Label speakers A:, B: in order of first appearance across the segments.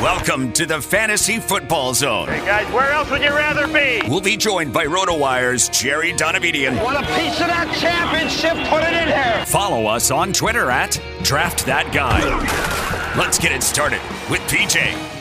A: Welcome to the Fantasy Football Zone.
B: Hey guys, where else would you rather be?
A: We'll be joined by RotoWire's Jerry Donabedian.
B: Want a piece of that championship? Put it in here.
A: Follow us on Twitter at Draft That Guy. Let's get it started with PJ.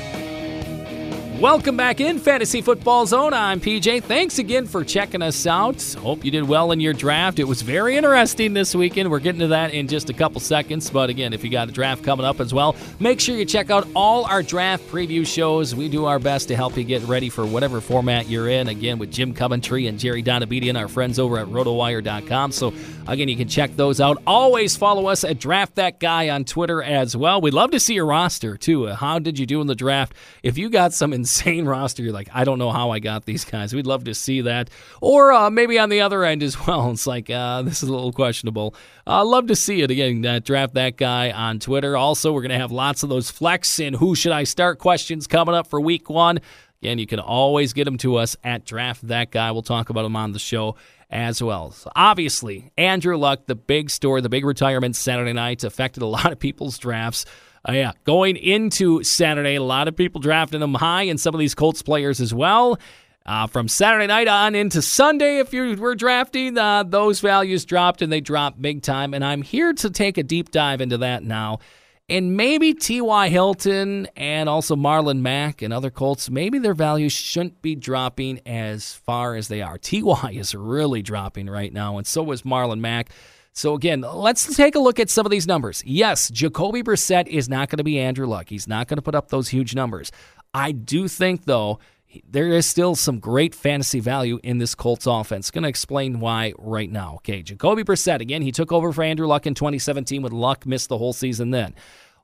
C: Welcome back in Fantasy Football Zone. I'm PJ. Thanks again for checking us out. Hope you did well in your draft. It was very interesting this weekend. We're getting to that in just a couple seconds. But again, if you got a draft coming up as well, make sure you check out all our draft preview shows. We do our best to help you get ready for whatever format you're in. Again, with Jim Coventry and Jerry Donabedian, our friends over at rotowire.com. So again, you can check those out. Always follow us at Draft That Guy on Twitter as well. We'd love to see your roster too. How did you do in the draft? If you got some insane roster. You're like, I don't know how I got these guys. We'd love to see that. Or uh, maybe on the other end as well. It's like, uh, this is a little questionable. Uh, love to see it. Again, uh, draft that guy on Twitter. Also, we're going to have lots of those flex and who should I start questions coming up for week one. Again, you can always get them to us at Draft That Guy. We'll talk about them on the show as well. So obviously, Andrew Luck, the big story, the big retirement Saturday night affected a lot of people's drafts. Uh, yeah, going into Saturday, a lot of people drafting them high, and some of these Colts players as well. Uh, from Saturday night on into Sunday, if you were drafting, uh, those values dropped and they dropped big time. And I'm here to take a deep dive into that now. And maybe T.Y. Hilton and also Marlon Mack and other Colts, maybe their values shouldn't be dropping as far as they are. T.Y. is really dropping right now, and so is Marlon Mack. So again, let's take a look at some of these numbers. Yes, Jacoby Brissett is not going to be Andrew Luck. He's not going to put up those huge numbers. I do think though there is still some great fantasy value in this Colts offense. Going to explain why right now. Okay, Jacoby Brissett again. He took over for Andrew Luck in 2017 with Luck missed the whole season then.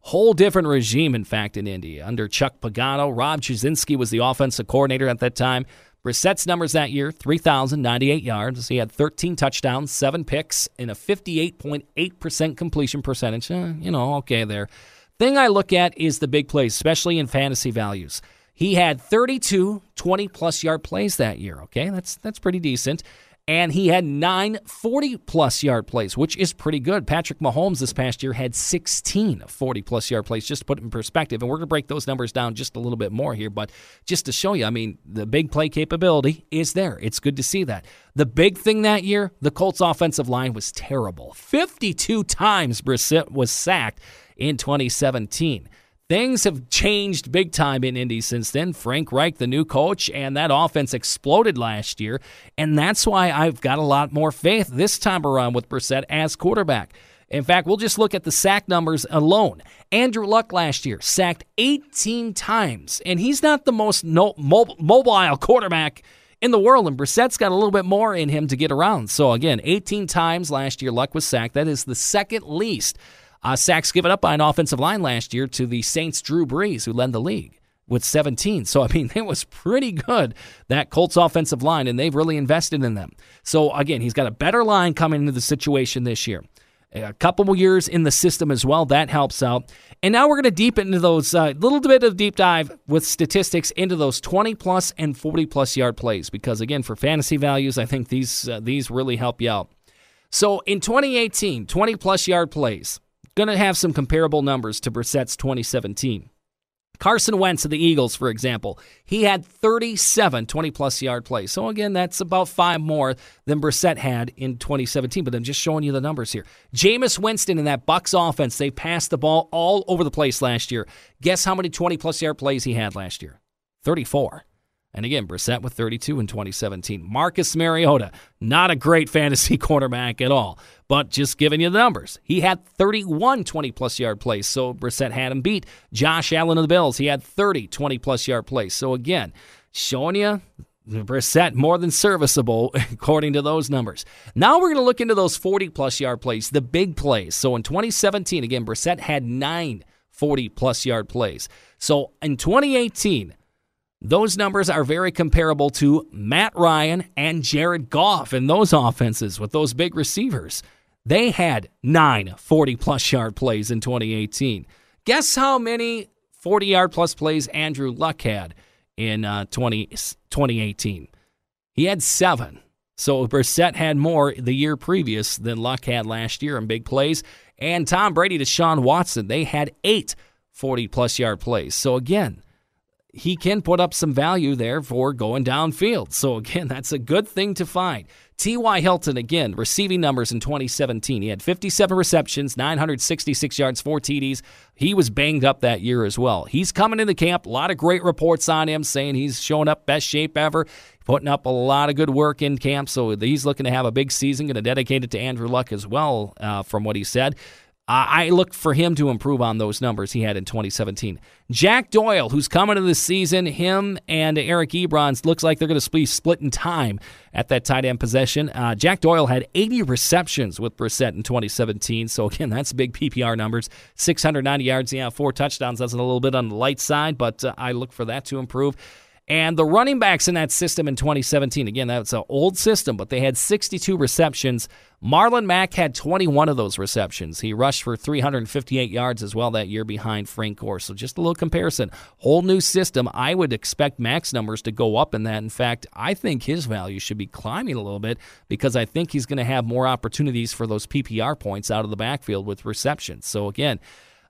C: Whole different regime, in fact, in Indy. Under Chuck Pagano, Rob Chudzinski was the offensive coordinator at that time. Brissett's numbers that year 3,098 yards. He had 13 touchdowns, seven picks, and a 58.8% completion percentage. Uh, you know, okay there. Thing I look at is the big plays, especially in fantasy values. He had 32 20 plus yard plays that year. Okay, that's that's pretty decent and he had nine 40 plus yard plays, which is pretty good. Patrick Mahomes this past year had 16 40 plus yard plays, just to put it in perspective. And we're going to break those numbers down just a little bit more here, but just to show you, I mean, the big play capability is there. It's good to see that. The big thing that year, the Colts offensive line was terrible. 52 times Brissett was sacked in 2017. Things have changed big time in Indy since then. Frank Reich, the new coach, and that offense exploded last year. And that's why I've got a lot more faith this time around with Brissett as quarterback. In fact, we'll just look at the sack numbers alone. Andrew Luck last year sacked 18 times, and he's not the most no, mobile quarterback in the world. And Brissett's got a little bit more in him to get around. So, again, 18 times last year, Luck was sacked. That is the second least uh, sacks given up by an offensive line last year to the Saints' Drew Brees, who led the league with 17. So, I mean, it was pretty good, that Colts offensive line, and they've really invested in them. So, again, he's got a better line coming into the situation this year. A couple years in the system as well. That helps out. And now we're going to deep into those uh, little bit of deep dive with statistics into those 20 plus and 40 plus yard plays because again for fantasy values, I think these uh, these really help you out. So in 2018, 20 plus yard plays going to have some comparable numbers to Brissett's 2017. Carson Wentz of the Eagles, for example, he had 37 20 plus yard plays. So, again, that's about five more than Brissett had in 2017. But I'm just showing you the numbers here. Jameis Winston in that Bucs offense, they passed the ball all over the place last year. Guess how many 20 plus yard plays he had last year? 34. And again, Brissett with 32 in 2017. Marcus Mariota, not a great fantasy quarterback at all, but just giving you the numbers. He had 31 20 plus yard plays, so Brissett had him beat. Josh Allen of the Bills, he had 30 20 plus yard plays. So again, showing you Brissett more than serviceable according to those numbers. Now we're going to look into those 40 plus yard plays, the big plays. So in 2017, again, Brissett had nine 40 plus yard plays. So in 2018, those numbers are very comparable to Matt Ryan and Jared Goff in those offenses with those big receivers. They had nine 40 plus yard plays in 2018. Guess how many 40 yard plus plays Andrew Luck had in uh, 20, 2018? He had seven. So Brissett had more the year previous than Luck had last year in big plays. And Tom Brady to Sean Watson, they had eight 40 plus yard plays. So again, he can put up some value there for going downfield. So again, that's a good thing to find. T.Y. Hilton, again, receiving numbers in 2017. He had 57 receptions, 966 yards, four TDs. He was banged up that year as well. He's coming into camp. A lot of great reports on him saying he's showing up best shape ever, putting up a lot of good work in camp. So he's looking to have a big season, going to dedicate it to Andrew Luck as well, uh, from what he said. I look for him to improve on those numbers he had in 2017. Jack Doyle, who's coming to this season, him and Eric Ebron looks like they're going to be split in time at that tight end possession. Uh, Jack Doyle had 80 receptions with Brissett in 2017, so again, that's big PPR numbers. 690 yards, yeah, four touchdowns. That's a little bit on the light side, but uh, I look for that to improve. And the running backs in that system in 2017, again, that's an old system, but they had 62 receptions. Marlon Mack had 21 of those receptions. He rushed for 358 yards as well that year behind Frank Gore. So just a little comparison. Whole new system. I would expect Mack's numbers to go up in that. In fact, I think his value should be climbing a little bit because I think he's going to have more opportunities for those PPR points out of the backfield with receptions. So again,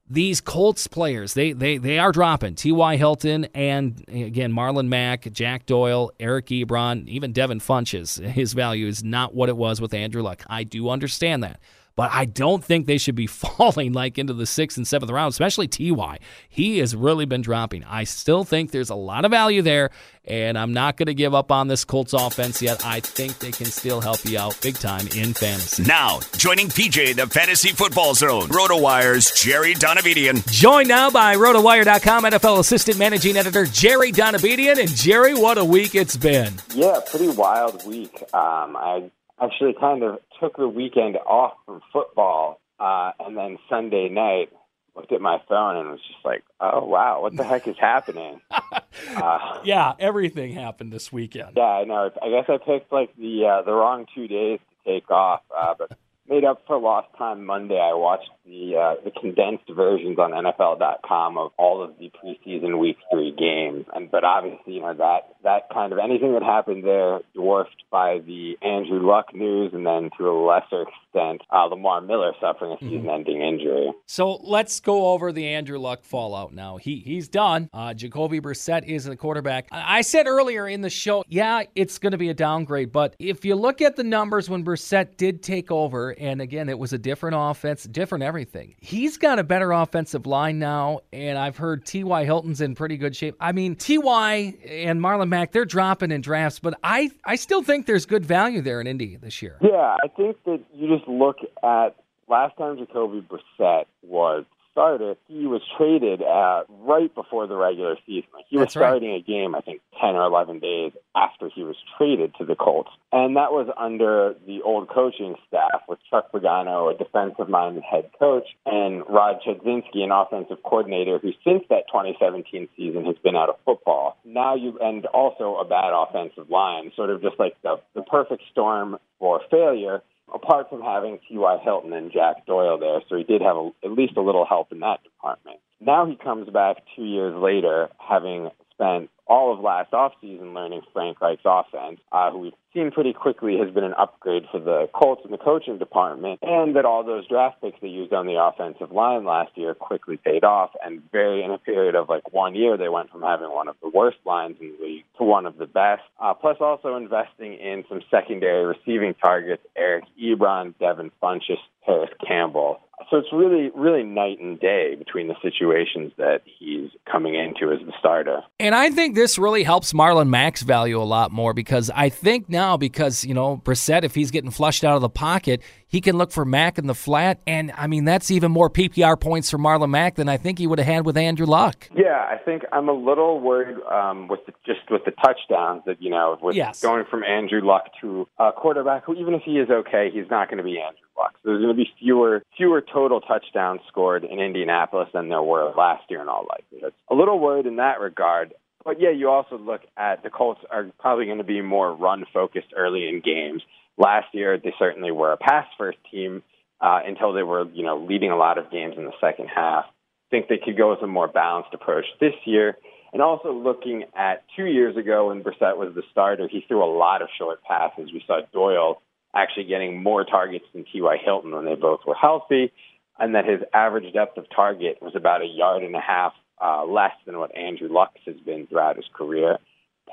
C: these Colts players, they they they are dropping. T.Y. Hilton and again Marlon Mack, Jack Doyle, Eric Ebron, even Devin Funchess. His value is not what it was with Andrew Luck. I do understand that but I don't think they should be falling like into the sixth and seventh round, especially Ty. He has really been dropping. I still think there's a lot of value there, and I'm not going to give up on this Colts offense yet. I think they can still help you out big time in fantasy.
A: Now, joining PJ the Fantasy Football Zone, RotoWire's Jerry Donabedian.
C: Joined now by RotoWire.com NFL Assistant Managing Editor Jerry Donabedian. And Jerry, what a week it's been.
D: Yeah, pretty wild week. Um, I actually kind of took the weekend off from football, uh, and then Sunday night looked at my phone and was just like, "Oh wow, what the heck is happening?"
C: uh, yeah, everything happened this weekend.
D: Yeah, I know. I guess I picked like the uh, the wrong two days to take off, uh, but made up for lost time Monday. I watched the uh, the condensed versions on NFL.com of all of the preseason Week Three games, and but obviously, you know that that kind of anything that happened there dwarfed by the Andrew Luck news, and then to a lesser extent, uh, Lamar Miller suffering a mm-hmm. season-ending injury.
C: So let's go over the Andrew Luck fallout now. He he's done. Uh, Jacoby Brissett is the quarterback. I said earlier in the show, yeah, it's going to be a downgrade, but if you look at the numbers when Brissett did take over and again, it was a different offense, different everything. He's got a better offensive line now, and I've heard T.Y. Hilton's in pretty good shape. I mean, T.Y. and Marlon Mack, they're dropping in drafts, but I, I still think there's good value there in Indy this year.
D: Yeah, I think that you just look at last time Jacoby Brissett was starter, he was traded uh, right before the regular season. He was starting
C: right.
D: a game, I think, 10 or 11 days after he was traded to the Colts. And that was under the old coaching staff with Chuck Pagano, a defensive minded head coach, and Rob Chudzinski, an offensive coordinator who, since that 2017 season, has been out of football. Now you, and also a bad offensive line, sort of just like the, the perfect storm for failure apart from having T.Y. Hilton and Jack Doyle there, so he did have a, at least a little help in that department. Now he comes back two years later, having spent all of last offseason learning Frank Reich's offense, uh, who we've seen pretty quickly has been an upgrade for the Colts in the coaching department, and that all those draft picks they used on the offensive line last year quickly paid off. And very in a period of like one year, they went from having one of the worst lines in the league to one of the best. Uh, plus, also investing in some secondary receiving targets: Eric Ebron, Devin Funchess, Parris Campbell. So it's really, really night and day between the situations that he's coming into as the starter.
C: And I think this really helps Marlon Mack's value a lot more because I think now, because, you know, Brissett, if he's getting flushed out of the pocket, he can look for Mack in the flat. And, I mean, that's even more PPR points for Marlon Mack than I think he would have had with Andrew Luck.
D: Yeah, I think I'm a little worried um, with the, just with the touchdowns that, you know, with
C: yes.
D: going from Andrew Luck to a quarterback who, even if he is okay, he's not going to be Andrew Luck. So there's going to be fewer fewer total touchdowns scored in Indianapolis than there were last year in all likelihood. A little worried in that regard. But yeah, you also look at the Colts are probably going to be more run focused early in games. Last year, they certainly were a pass first team uh, until they were, you know, leading a lot of games in the second half. I think they could go with a more balanced approach this year. And also looking at two years ago when Brissett was the starter, he threw a lot of short passes. We saw Doyle actually getting more targets than T.Y. Hilton when they both were healthy. and that his average depth of target was about a yard and a half uh, less than what Andrew Luck's has been throughout his career.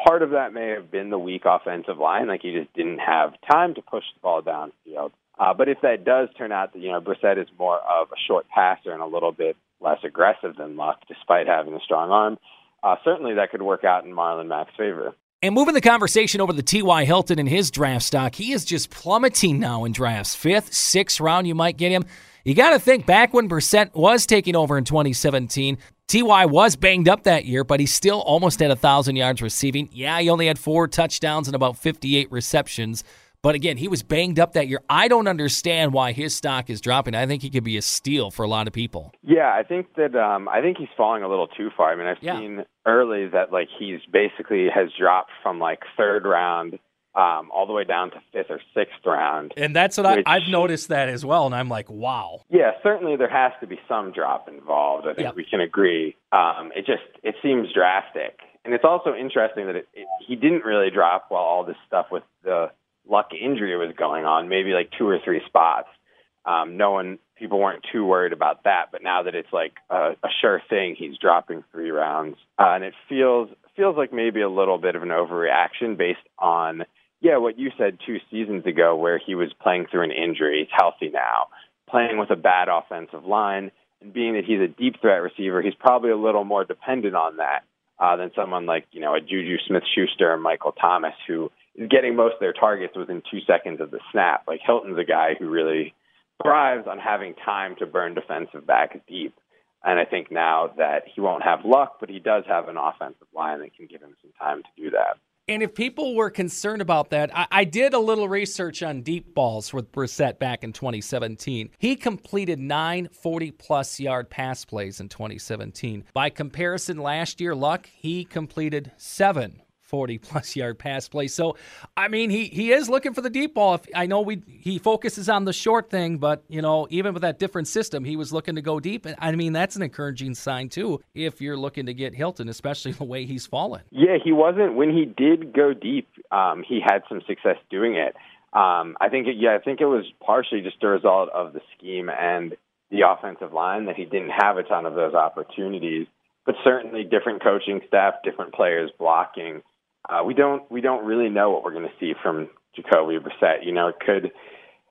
D: Part of that may have been the weak offensive line, like he just didn't have time to push the ball downfield. Uh, but if that does turn out that you know Brissett is more of a short passer and a little bit less aggressive than Luck, despite having a strong arm, uh, certainly that could work out in Marlon Mack's favor.
C: And moving the conversation over to T.Y. Hilton and his draft stock, he is just plummeting now in drafts. Fifth, sixth round, you might get him. You got to think back when Brissett was taking over in 2017, Ty was banged up that year, but he still almost had a thousand yards receiving. Yeah, he only had four touchdowns and about 58 receptions. But again, he was banged up that year. I don't understand why his stock is dropping. I think he could be a steal for a lot of people.
D: Yeah, I think that um, I think he's falling a little too far. I mean, I've yeah. seen early that like he's basically has dropped from like third round um, all the way down to fifth or sixth round.
C: And that's what which, I, I've noticed that as well. And I'm like, wow.
D: Yeah, certainly there has to be some drop involved. I think yep. we can agree. Um, it just it seems drastic, and it's also interesting that it, it, he didn't really drop while all this stuff with the luck injury was going on. Maybe like two or three spots. Um, no one, people weren't too worried about that. But now that it's like a, a sure thing, he's dropping three rounds, uh, and it feels feels like maybe a little bit of an overreaction based on yeah, what you said two seasons ago, where he was playing through an injury, he's healthy now, playing with a bad offensive line, and being that he's a deep threat receiver, he's probably a little more dependent on that uh, than someone like you know a Juju Smith-Schuster and Michael Thomas, who is getting most of their targets within two seconds of the snap. Like Hilton's a guy who really thrives on having time to burn defensive backs deep. And I think now that he won't have luck, but he does have an offensive line that can give him some time to do that.
C: And if people were concerned about that, I, I, did a little research on deep balls with Brissett back in 2017. He completed nine 40 plus yard pass plays in 2017. By comparison, last year, Luck, he completed seven 40 plus yard pass play. So, I mean, he he is looking for the deep ball. If, I know we he focuses on the short thing, but you know, even with that different system, he was looking to go deep. I mean, that's an encouraging sign too if you're looking to get Hilton, especially the way he's fallen.
D: Yeah, he wasn't when he did go deep. Um, he had some success doing it. Um, I think, it, yeah, I think it was partially just a result of the scheme and the offensive line that he didn't have a ton of those opportunities. But certainly, different coaching staff, different players blocking uh, we don't we don't really know what we're going to see from Jacoby Brissett. You know, it could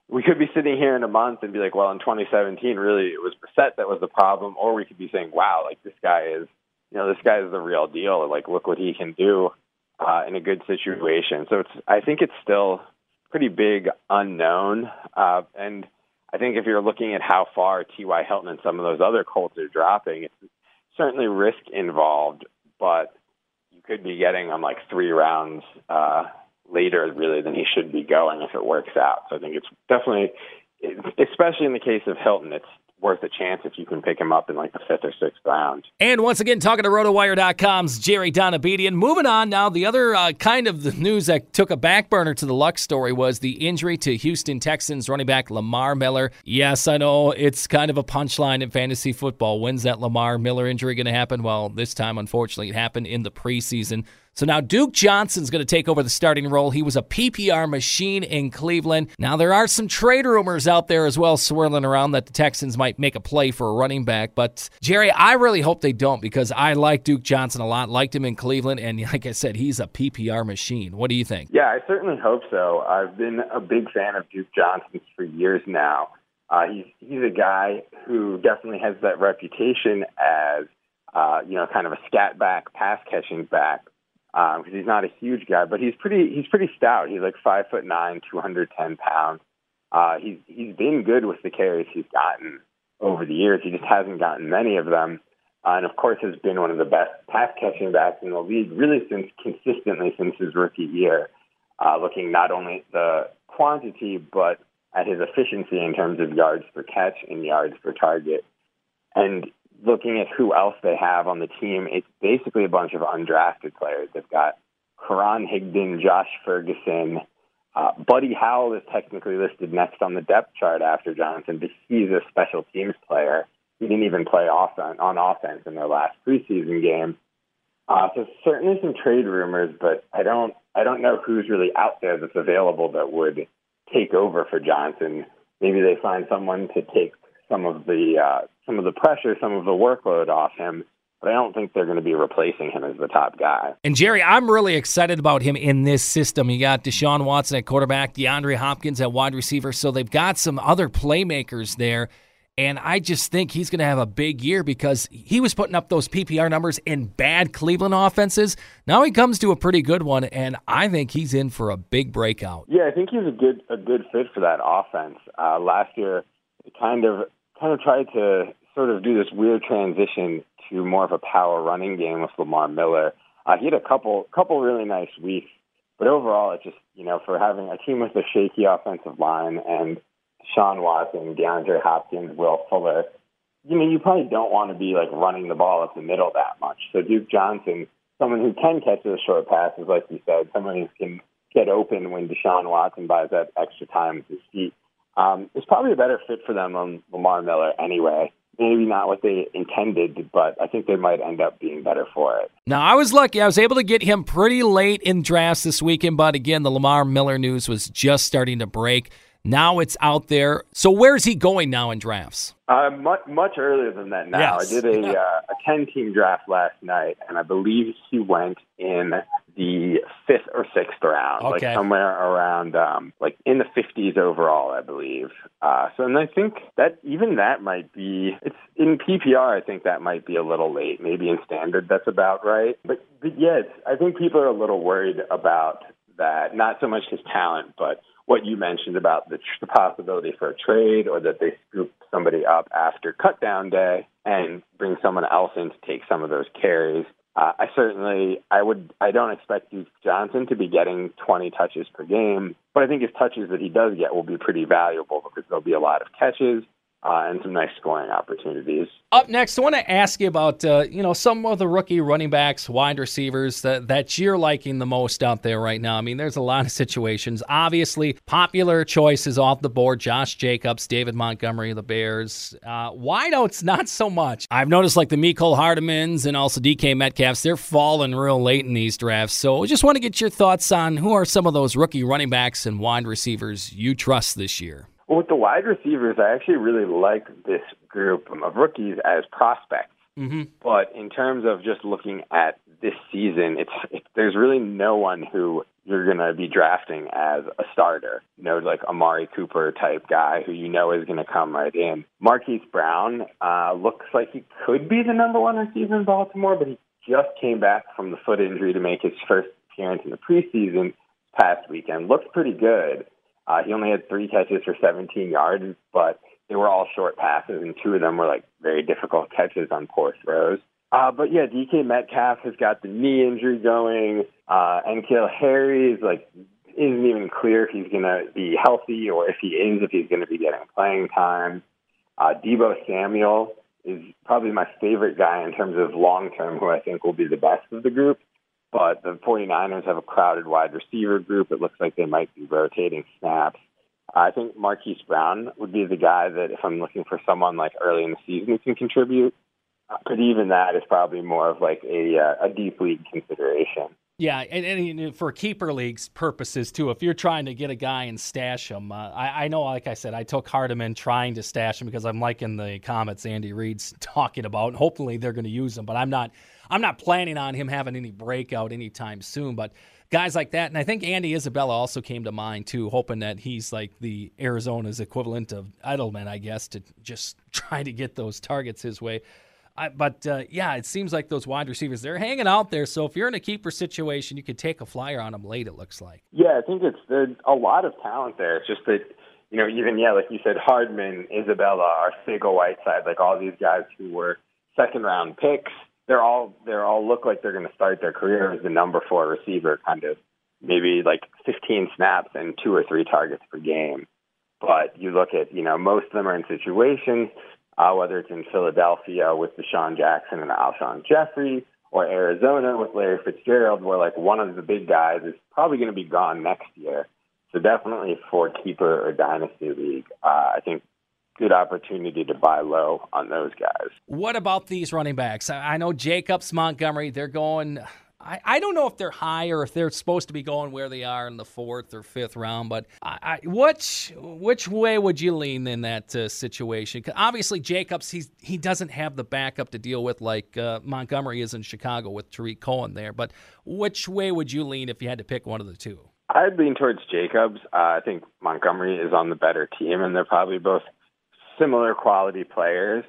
D: we could be sitting here in a month and be like, well, in 2017, really it was Brissett that was the problem, or we could be saying, wow, like this guy is, you know, this guy is the real deal. Like, look what he can do uh, in a good situation. So it's I think it's still pretty big unknown, uh, and I think if you're looking at how far T.Y. Hilton and some of those other Colts are dropping, it's certainly risk involved, but could be getting him like three rounds uh, later, really, than he should be going if it works out. So I think it's definitely, especially in the case of Hilton, it's worth a chance if you can pick him up in like the fifth or sixth round.
C: And once again, talking to RotoWire.com's Jerry Donabedian. Moving on now, the other uh, kind of the news that took a back burner to the Luck story was the injury to Houston Texans running back Lamar Miller. Yes, I know it's kind of a punchline in fantasy football. When's that Lamar Miller injury going to happen? Well, this time, unfortunately, it happened in the preseason. So now Duke Johnson's going to take over the starting role. He was a PPR machine in Cleveland. Now there are some trade rumors out there as well swirling around that the Texans might make a play for a running back. But Jerry, I really hope they don't because I like Duke Johnson a lot. Liked him in Cleveland, and like I said, he's a PPR machine. What do you think?
D: Yeah, I certainly hope so. I've been a big fan of Duke Johnson for years now. Uh, he's he's a guy who definitely has that reputation as uh, you know kind of a scat back, pass catching back because um, he's not a huge guy, but he's pretty he's pretty stout. He's like five foot nine, two hundred ten pounds. Uh, he's he's been good with the carries he's gotten over the years. He just hasn't gotten many of them, uh, and of course has been one of the best pass catching backs in the league, really since consistently since his rookie year. Uh, looking not only at the quantity but at his efficiency in terms of yards per catch and yards per target. And looking at who else they have on the team, it's basically a bunch of undrafted players. They've got Karan Higdon, Josh Ferguson. Uh, Buddy Howell is technically listed next on the depth chart after Johnson, but he's a special teams player. He didn't even play offense, on offense in their last preseason game. Uh, so certainly some trade rumors, but I don't I don't know who's really out there that's available that would take over for Johnson. Maybe they find someone to take some of the uh, some of the pressure, some of the workload off him but I don't think they're going to be replacing him as the top guy.
C: And Jerry, I'm really excited about him in this system. You got Deshaun Watson at quarterback, DeAndre Hopkins at wide receiver, so they've got some other playmakers there. And I just think he's going to have a big year because he was putting up those PPR numbers in bad Cleveland offenses. Now he comes to a pretty good one, and I think he's in for a big breakout.
D: Yeah, I think he's a good a good fit for that offense. Uh, last year, kind of kind of tried to sort of do this weird transition to more of a power running game with Lamar Miller. Uh, he had a couple couple really nice weeks, but overall, it just you know for having a team with a shaky offensive line and Deshaun Watson, DeAndre Hopkins, Will Fuller, you know you probably don't want to be like running the ball up the middle that much. So Duke Johnson, someone who can catch those short passes, like you said, someone who can get open when Deshaun Watson buys that extra time with his feet. Um, is probably a better fit for them on Lamar Miller anyway maybe not what they intended, but I think they might end up being better for it.
C: Now, I was lucky. I was able to get him pretty late in drafts this weekend, but again, the Lamar Miller news was just starting to break. Now it's out there. So where's he going now in drafts?
D: Uh, much, much earlier than that now. Yes. I did a, uh, a 10 team draft last night, and I believe he went in the fifth or sixth round, okay. like somewhere around um, like in the 50s overall, I believe. Uh, so, and I think that even that might be it's in PPR. I think that might be a little late. Maybe in standard, that's about right. But, but yes, I think people are a little worried about that. Not so much his talent, but what you mentioned about the, the possibility for a trade or that they scoop somebody up after cut down day and bring someone else in to take some of those carries. Uh, I certainly, I would, I don't expect Duke Johnson to be getting 20 touches per game, but I think his touches that he does get will be pretty valuable because there'll be a lot of catches uh, and some nice scoring opportunities.
C: Up next, I want to ask you about uh, you know some of the rookie running backs, wide receivers that that you're liking the most out there right now. I mean, there's a lot of situations. Obviously, popular choices off the board: Josh Jacobs, David Montgomery, the Bears. Uh, wideouts, not so much. I've noticed like the Mecole Hardmans and also DK Metcalfs, they're falling real late in these drafts. So, I just want to get your thoughts on who are some of those rookie running backs and wide receivers you trust this year.
D: Well, with the wide receivers, I actually really like this group of rookies as prospects. Mm-hmm. But in terms of just looking at this season, it's it, there's really no one who you're going to be drafting as a starter. You know, like Amari Cooper type guy who you know is going to come right in. Marquise Brown uh, looks like he could be the number one receiver in Baltimore, but he just came back from the foot injury to make his first appearance in the preseason past weekend. Looked pretty good. Uh, he only had three catches for 17 yards, but they were all short passes, and two of them were like very difficult catches on poor throws. Uh, but yeah, DK Metcalf has got the knee injury going. Uh, N'Keal Harry is like isn't even clear if he's going to be healthy or if he is, if he's going to be getting playing time. Uh, Deebo Samuel is probably my favorite guy in terms of long term, who I think will be the best of the group. But the 49ers have a crowded wide receiver group. It looks like they might be rotating snaps. I think Marquise Brown would be the guy that if I'm looking for someone like early in the season can contribute, but even that is probably more of like a uh, a deep league consideration.
C: Yeah, and, and, for keeper leagues purposes too, if you're trying to get a guy and stash him, uh, I, I, know, like I said, I took Hardman trying to stash him because I'm liking the comments Andy Reid's talking about. And Hopefully, they're going to use him, but I'm not. I'm not planning on him having any breakout anytime soon. But guys like that, and I think Andy Isabella also came to mind too, hoping that he's like the Arizona's equivalent of Edelman, I guess, to just try to get those targets his way. I, but uh, yeah, it seems like those wide receivers they're hanging out there. So if you're in a keeper situation, you could take a flyer on them late. It looks like.
D: Yeah, I think it's a lot of talent there. It's just that you know even yeah, like you said, Hardman, Isabella, Arcega Whiteside, like all these guys who were second round picks. They're all they're all look like they're going to start their career as the number four receiver, kind of maybe like 15 snaps and two or three targets per game. But you look at you know most of them are in situations uh, whether it's in Philadelphia with DeSean Jackson and Alshon Jeffery, or Arizona with Larry Fitzgerald, where like one of the big guys is probably going to be gone next year. So definitely for keeper or dynasty league, uh, I think good opportunity to buy low on those guys.
C: What about these running backs? I know Jacobs, Montgomery, they're going I, I don't know if they're high or if they're supposed to be going where they are in the fourth or fifth round, but I, I, which which way would you lean in that uh, situation? obviously, Jacobs he's he doesn't have the backup to deal with like uh, Montgomery is in Chicago with Tarik Cohen there. But which way would you lean if you had to pick one of the two?
D: I'd lean towards Jacobs. Uh, I think Montgomery is on the better team, and they're probably both similar quality players.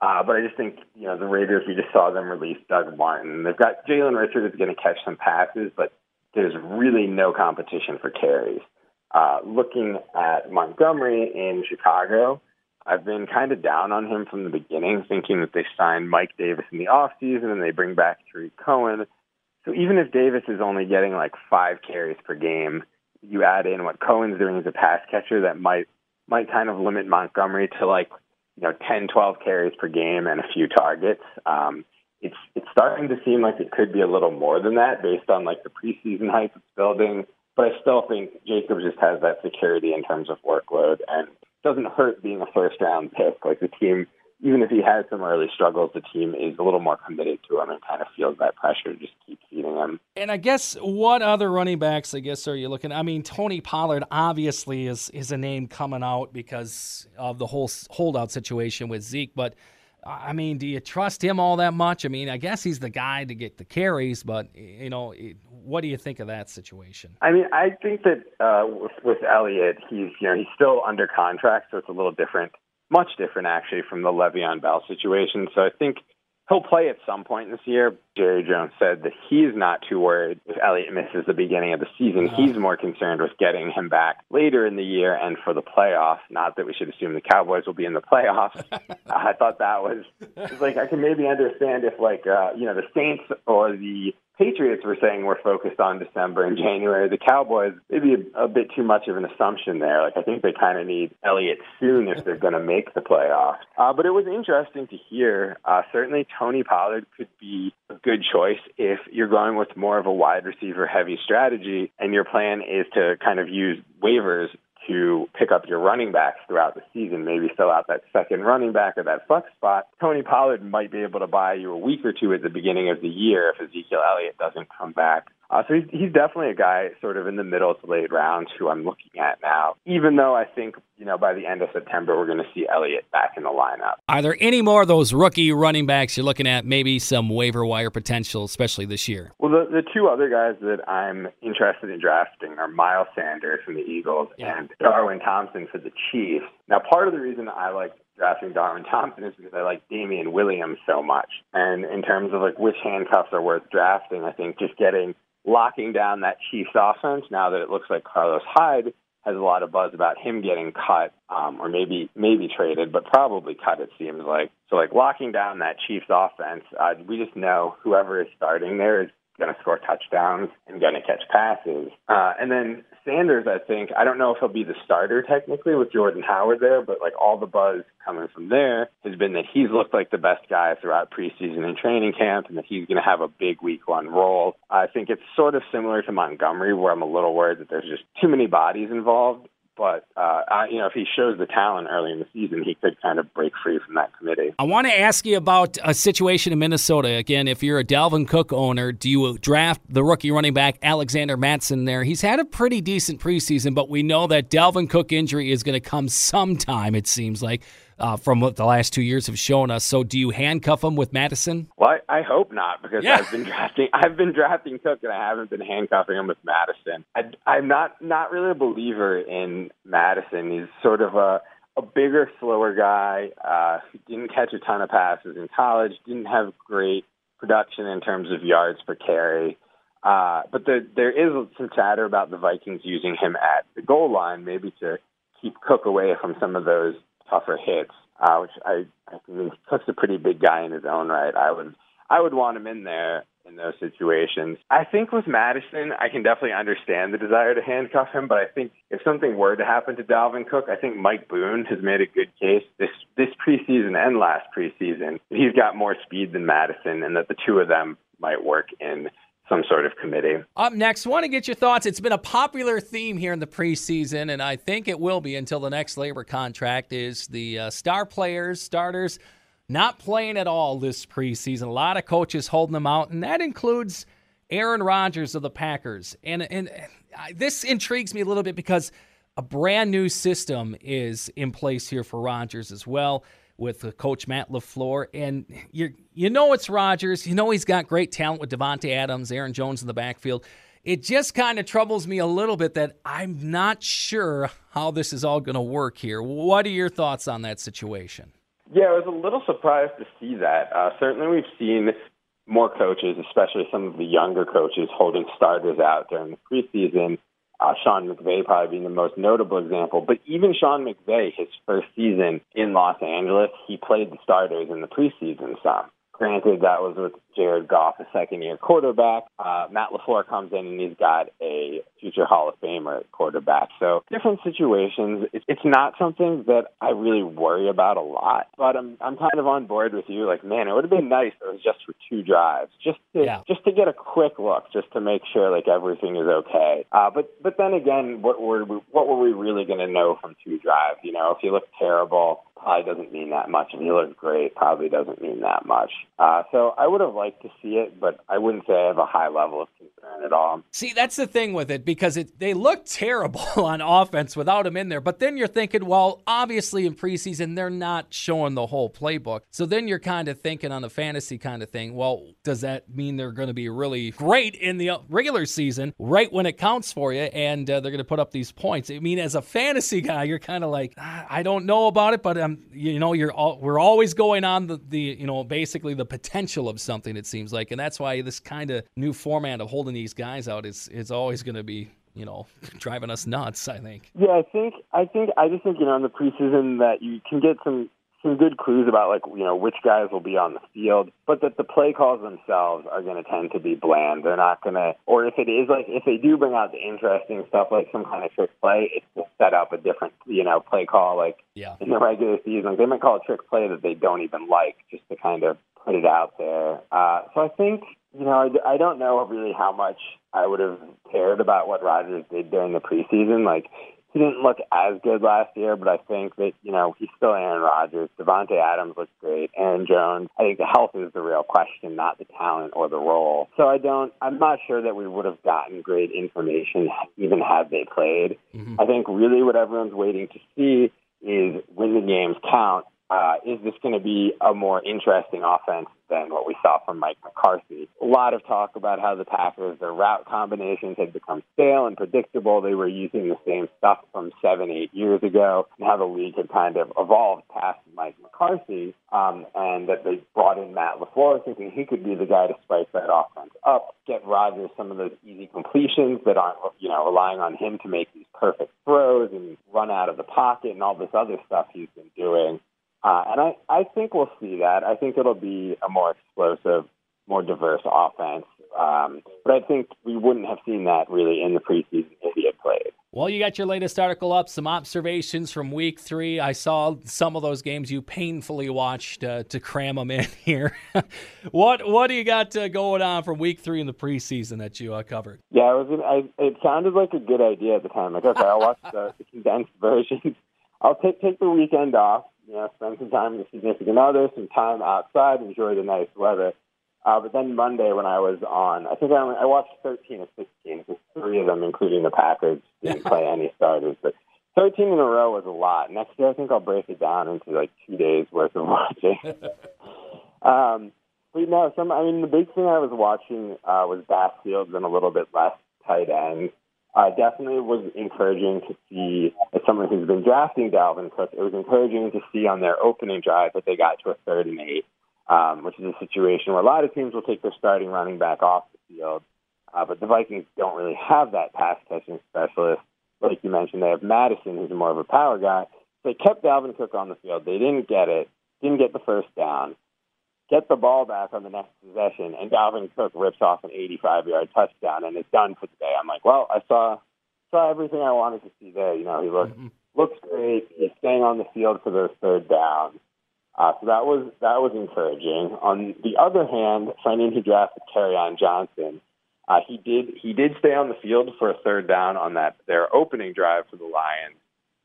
D: Uh, but I just think, you know, the Raiders, we just saw them release Doug Martin. They've got Jalen Richard is going to catch some passes, but there's really no competition for carries. Uh, looking at Montgomery in Chicago, I've been kind of down on him from the beginning, thinking that they signed Mike Davis in the offseason and they bring back Tarik Cohen. So even if Davis is only getting like five carries per game, you add in what Cohen's doing as a pass catcher that might might kind of limit Montgomery to like you know 10, 12 carries per game and a few targets. Um, it's it's starting to seem like it could be a little more than that based on like the preseason hype it's building. But I still think Jacob just has that security in terms of workload and doesn't hurt being a first round pick. Like the team even if he has some early struggles, the team is a little more committed to him and kind of feels that pressure to just keep feeding him.
C: And I guess what other running backs, I guess, are you looking? I mean, Tony Pollard obviously is is a name coming out because of the whole holdout situation with Zeke, but. I mean, do you trust him all that much? I mean, I guess he's the guy to get the carries, but you know, what do you think of that situation?
D: I mean, I think that uh, with, with Elliott, he's you know he's still under contract, so it's a little different much different actually from the Le'Veon Bell situation. So I think he'll play at some point this year. Jerry Jones said that he's not too worried if Elliott misses the beginning of the season. He's more concerned with getting him back later in the year and for the playoffs. Not that we should assume the Cowboys will be in the playoffs. I thought that was, was like I can maybe understand if like uh, you know the Saints or the Patriots were saying we're focused on December and January. The Cowboys, maybe a, a bit too much of an assumption there. Like I think they kind of need Elliott soon if they're going to make the playoffs. Uh, but it was interesting to hear. Uh, certainly, Tony Pollard could be a good choice if you're going with more of a wide receiver heavy strategy and your plan is to kind of use waivers to pick up your running backs throughout the season, maybe fill out that second running back or that flex spot. Tony Pollard might be able to buy you a week or two at the beginning of the year if Ezekiel Elliott doesn't come back. Uh, so he's, he's definitely a guy sort of in the middle to late rounds who I'm looking at now, even though I think, you know, by the end of September, we're going to see Elliott back in the lineup.
C: Are there any more of those rookie running backs you're looking at, maybe some waiver wire potential, especially this year?
D: Well, the, the two other guys that I'm interested in drafting are Miles Sanders from the Eagles yeah. and Darwin Thompson for the Chiefs. Now, part of the reason I like drafting Darwin Thompson is because I like Damien Williams so much. And in terms of like which handcuffs are worth drafting, I think just getting locking down that Chiefs offense now that it looks like Carlos Hyde has a lot of buzz about him getting cut um, or maybe maybe traded, but probably cut. It seems like so. Like locking down that Chiefs offense, uh, we just know whoever is starting there is going to score touchdowns and going to catch passes. Uh, and then Sanders, I think, I don't know if he'll be the starter technically with Jordan Howard there, but like all the buzz coming from there has been that he's looked like the best guy throughout preseason and training camp and that he's going to have a big week one role. I think it's sort of similar to Montgomery where I'm a little worried that there's just too many bodies involved but uh, I, you know, if he shows the talent early in the season, he could kind of break free from that committee.
C: I want to ask you about a situation in Minnesota. Again, if you're a Dalvin Cook owner, do you draft the rookie running back Alexander Mattison there? He's had a pretty decent preseason, but we know that Dalvin Cook injury is going to come sometime. It seems like uh, from what the last two years have shown us. So, do you handcuff him with Mattison?
D: Well, I, I hope not because yeah. I've been drafting. I've been drafting Cook, and I haven't been handcuffing him with Mattison. I, I'm not not really a believer in Mattison. He's sort of a a bigger, slower guy. Uh, didn't catch a ton of passes in college. Didn't have great production in terms of yards per carry. Uh, but the, there is some chatter about the Vikings using him at the goal line, maybe to keep Cook away from some of those tougher hits, uh, which I, I mean, Cook's a pretty big guy in his own right. I would I would want him in there in those situations. I think with Mattison, I can definitely understand the desire to handcuff him, but I think if something were to happen to Dalvin Cook, I think Mike Boone has made a good case this this preseason and last preseason. He's got more speed than Mattison, and that the two of them might work in some sort of committee.
C: Up next, want to get your thoughts. It's been a popular theme here in the preseason, and I think it will be until the next labor contract. Is the uh, star players, starters, not playing at all this preseason? A lot of coaches holding them out, and that includes Aaron Rodgers of the Packers. And, and this intrigues me a little bit because a brand new system is in place here for Rodgers as well with Coach Matt LaFleur. And you you know it's Rodgers. You know he's got great talent with Davante Adams, Aaron Jones in the backfield. It just kind of troubles me a little bit that I'm not sure how this is all going to work here. What are your thoughts on that situation?
D: Yeah, I was a little surprised to see that. Uh, certainly, we've seen more coaches, especially some of the younger coaches, holding starters out during the preseason. Uh, Sean McVay probably being the most notable example. But even Sean McVay, his first season in Los Angeles, he played the starters in the preseason some. Granted, that was with Jared Goff, a second year quarterback. Uh, Matt LaFleur comes in and he's got a future Hall of Famer quarterback. So different situations. It's not something that I really worry about a lot, but I'm, I'm kind of on board with you. Like, man, it would have been nice if it was just for two drives, just to, yeah. just to get a quick look, just to make sure like everything is okay. Uh, but, but then again, what were we, what were we really going to know from two drives? You know, if you look terrible, probably doesn't mean that much. and you look great, probably doesn't mean that much. Uh, so I would have liked to see it, but I wouldn't say I have a high level of at all.
C: See, that's the thing with it because it, they look terrible on offense without him in there. But then you're thinking, well, obviously in preseason they're not showing the whole playbook. So then you're kind of thinking on a fantasy kind of thing. Well, does that mean they're going to be really great in the regular season, right when it counts for you, and uh, they're going to put up these points? I mean, as a fantasy guy, you're kind of like, ah, I don't know about it, but um, you know, you're all, we're always going on the, the you know basically the potential of something. It seems like, and that's why this kind of new format of holding these guys out is is always going to be you know driving us nuts. I think.
D: Yeah, I think I think I just think you know in the preseason that you can get some some good clues about like you know which guys will be on the field, but that the play calls themselves are going to tend to be bland. They're not going to, or if it is like if they do bring out the interesting stuff like some kind of trick play, it's to set up a different you know play call like
C: yeah.
D: in the regular season. Like they might call a trick play that they don't even like just to kind of put it out there. Uh, so I think you know I, I don't know really how much I would have cared about what Rodgers did during the preseason. Like he didn't look as good last year, but I think that, you know, he's still Aaron Rodgers. Davante Adams looks great. Aaron Jones, I think the health is the real question, not the talent or the role. So I don't, I'm not sure that we would have gotten great information even had they played. Mm-hmm. I think really what everyone's waiting to see is when the games count, uh, is this going to be a more interesting offense than what we saw from Mike McCarthy? A lot of talk about how the Packers, their route combinations had become stale and predictable. They were using the same stuff from seven, eight years ago, and how the league had kind of evolved past Mike McCarthy, um, and that they brought in Matt LaFleur thinking he could be the guy to spice that offense up, get Rodgers some of those easy completions that aren't, you know, relying on him to make these perfect throws and run out of the pocket and all this other stuff he's been doing. Uh, and I, I think we'll see that. I think it'll be a more explosive, more diverse offense. Um, but I think we wouldn't have seen that really in the preseason if he had played.
C: Well, you got your latest article up, some observations from week three. I saw some of those games you painfully watched uh, to cram them in here. what what do you got uh, going on from week three in the preseason that you uh, covered?
D: Yeah, it was. I, it sounded like a good idea at the time. Like, okay, I'll watch the, the condensed version. I'll take take the weekend off you know, spend some time with significant other, some time outside, enjoy the nice weather. Uh, but then Monday, when I was on, I think I, I watched 13 of 16, because three of them, including the Packers, didn't play any starters. But 13 in a row was a lot. Next year, I think I'll break it down into like two days worth of watching. um, but no, some. I mean, the big thing I was watching uh, was backfields and a little bit less tight ends uh, definitely was encouraging to see, as someone who's been drafting Dalvin Cook, it was encouraging to see on their opening drive that they got to a third and eight, um, which is a situation where a lot of teams will take their starting running back off the field. Uh, but the Vikings don't really have that pass catching specialist. Like you mentioned, they have Mattison, who's more of a power guy. They kept Dalvin Cook on the field. They didn't get it, didn't get the first down get the ball back on the next possession, and Dalvin Cook rips off an 85-yard touchdown, and it's done for the day. I'm like, well, I saw saw everything I wanted to see there. You know, he looks mm-hmm. looks great. He's staying on the field for those third downs. Uh, so that was that was encouraging. On the other hand, finding he drafted Kerryon Johnson, uh, he did he did stay on the field for a third down on that their opening drive for the Lions,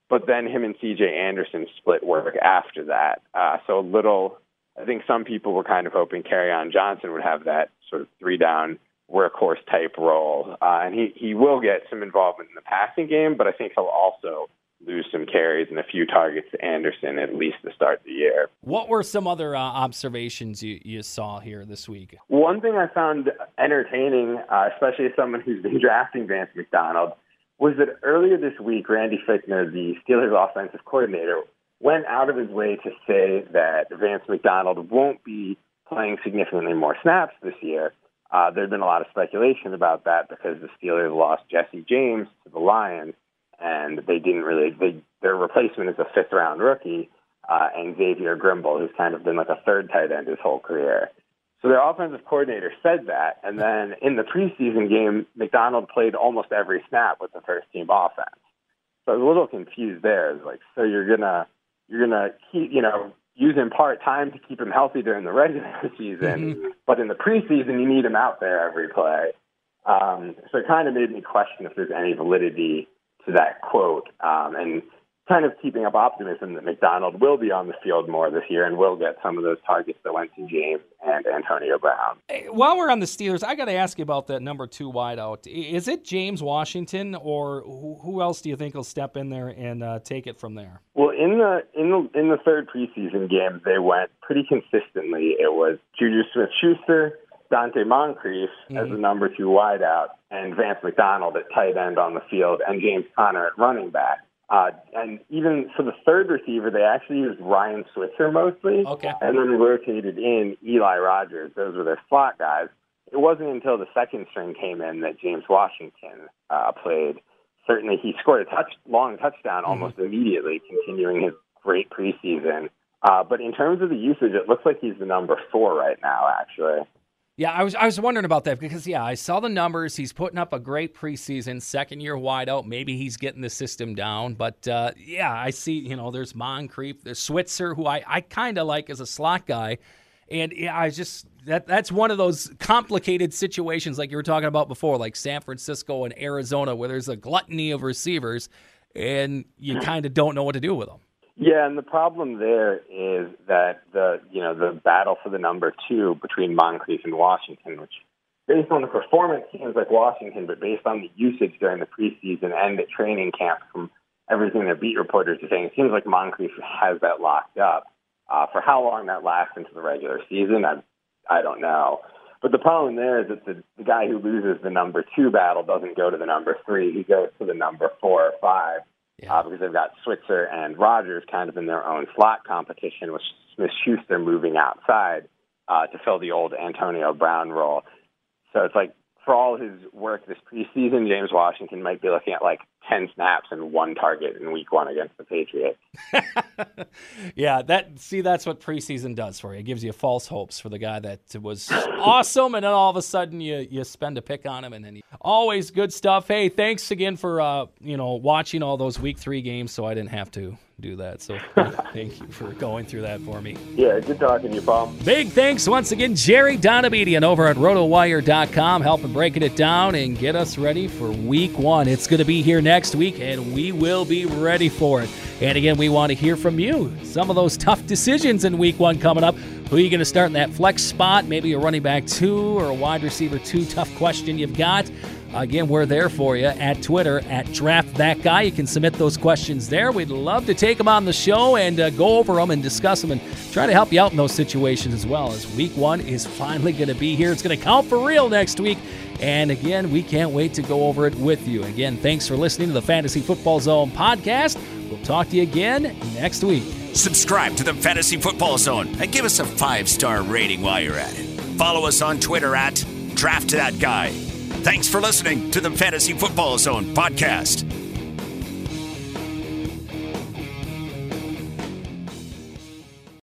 D: but then him and C.J. Anderson split work after that. Uh, so a little I think some people were kind of hoping Kerryon Johnson would have that sort of three down workhorse type role, uh, and he he will get some involvement in the passing game, but I think he'll also lose some carries and a few targets to Anderson at least to start the year.
C: What were some other uh, observations you, you saw here this week?
D: One thing I found entertaining, uh, especially as someone who's been drafting Vance McDonald, was that earlier this week, Randy Fichtner, the Steelers offensive coordinator, went out of his way to say that Vance McDonald won't be playing significantly more snaps this year. Uh, there'd been a lot of speculation about that because the Steelers lost Jesse James to the Lions, and they didn't really. They, their replacement is a fifth round rookie, uh, and Xavier Grimble, who's kind of been like a third tight end his whole career. So their offensive coordinator said that, and then in the preseason game, McDonald played almost every snap with the first team offense. So I was a little confused there. Like, so you're gonna you're gonna keep you know use him part time to keep him healthy during the regular season, mm-hmm. but in the preseason you need him out there every play. Um, so it kind of made me question if there's any validity to that quote. Um, and kind of keeping up optimism that McDonald will be on the field more this year and will get some of those targets that went to James and Antonio Brown.
C: While we're on the Steelers, I got to ask you about that number two wideout. Is it James Washington, or who else do you think will step in there and uh, take it from there?
D: Well, in the in the in the third preseason game, they went pretty consistently. It was Juju Smith-Schuster. Donte Moncrief mm-hmm. as the number two wideout, and Vance McDonald at tight end on the field, and James Conner at running back. Uh, and even for the third receiver, they actually used Ryan Switzer mostly,
C: okay.
D: and then rotated in Eli Rogers. Those were their slot guys. It wasn't until the second string came in that James Washington uh, played. Certainly, he scored a touch, long touchdown mm-hmm. almost immediately, continuing his great preseason. Uh, but in terms of the usage, it looks like he's the number four right now, actually.
C: Yeah, I was I was wondering about that because yeah, I saw the numbers. He's putting up a great preseason, second year wideout. Maybe he's getting the system down, but uh, yeah, I see. You know, there's Moncrief, there's Switzer, who I I kind of like as a slot guy, and yeah, I just that that's one of those complicated situations like you were talking about before, like San Francisco and Arizona, where there's a gluttony of receivers, and you kind of don't know what to do with them.
D: Yeah, and the problem there is that the you know the battle for the number two between Moncrief and Washington, which based on the performance seems like Washington, but based on the usage during the preseason and the training camp from everything that beat reporters are saying, it seems like Moncrief has that locked up. Uh, for how long that lasts into the regular season, I I don't know. But the problem there is that the, the guy who loses the number two battle doesn't go to the number three; he goes to the number four or five yeah. uh, because they've got Switzer and Rogers kind of in their own slot competition with Smith Schuster moving outside uh, to fill the old Antonio Brown role. So it's like for all his work this preseason, James Washington might be looking at like 10 snaps and one target in week one against the Patriots.
C: yeah, that see, that's what preseason does for you. It gives you false hopes for the guy that was awesome, and then all of a sudden you you spend a pick on him, and then he, always good stuff. Hey, thanks again for uh, you know watching all those week three games, so I didn't have to do that. So thank you for going through that for me.
D: Yeah, good talking to you, Paul.
C: Big thanks once again, Jerry Donabedian over at rotowire.com, helping breaking it down and get us ready for week one. It's going to be here next week, and we will be ready for it. And again, we want to hear from you. Some of those tough decisions in week one coming up. Who are you going to start in that flex spot? Maybe a running back two or a wide receiver two. Tough question you've got. Again, we're there for you at Twitter at Draft That Guy. You can submit those questions there. We'd love to take them on the show and uh, go over them and discuss them and try to help you out in those situations as well. As week one is finally going to be here, it's going to count for real next week. And again, we can't wait to go over it with you. Again, thanks for listening to the Fantasy Football Zone podcast. We'll talk to you again next week.
A: Subscribe to the Fantasy Football Zone and give us a five star rating while you're at it. Follow us on Twitter at Draft That Guy. Thanks for listening to the Fantasy Football Zone podcast.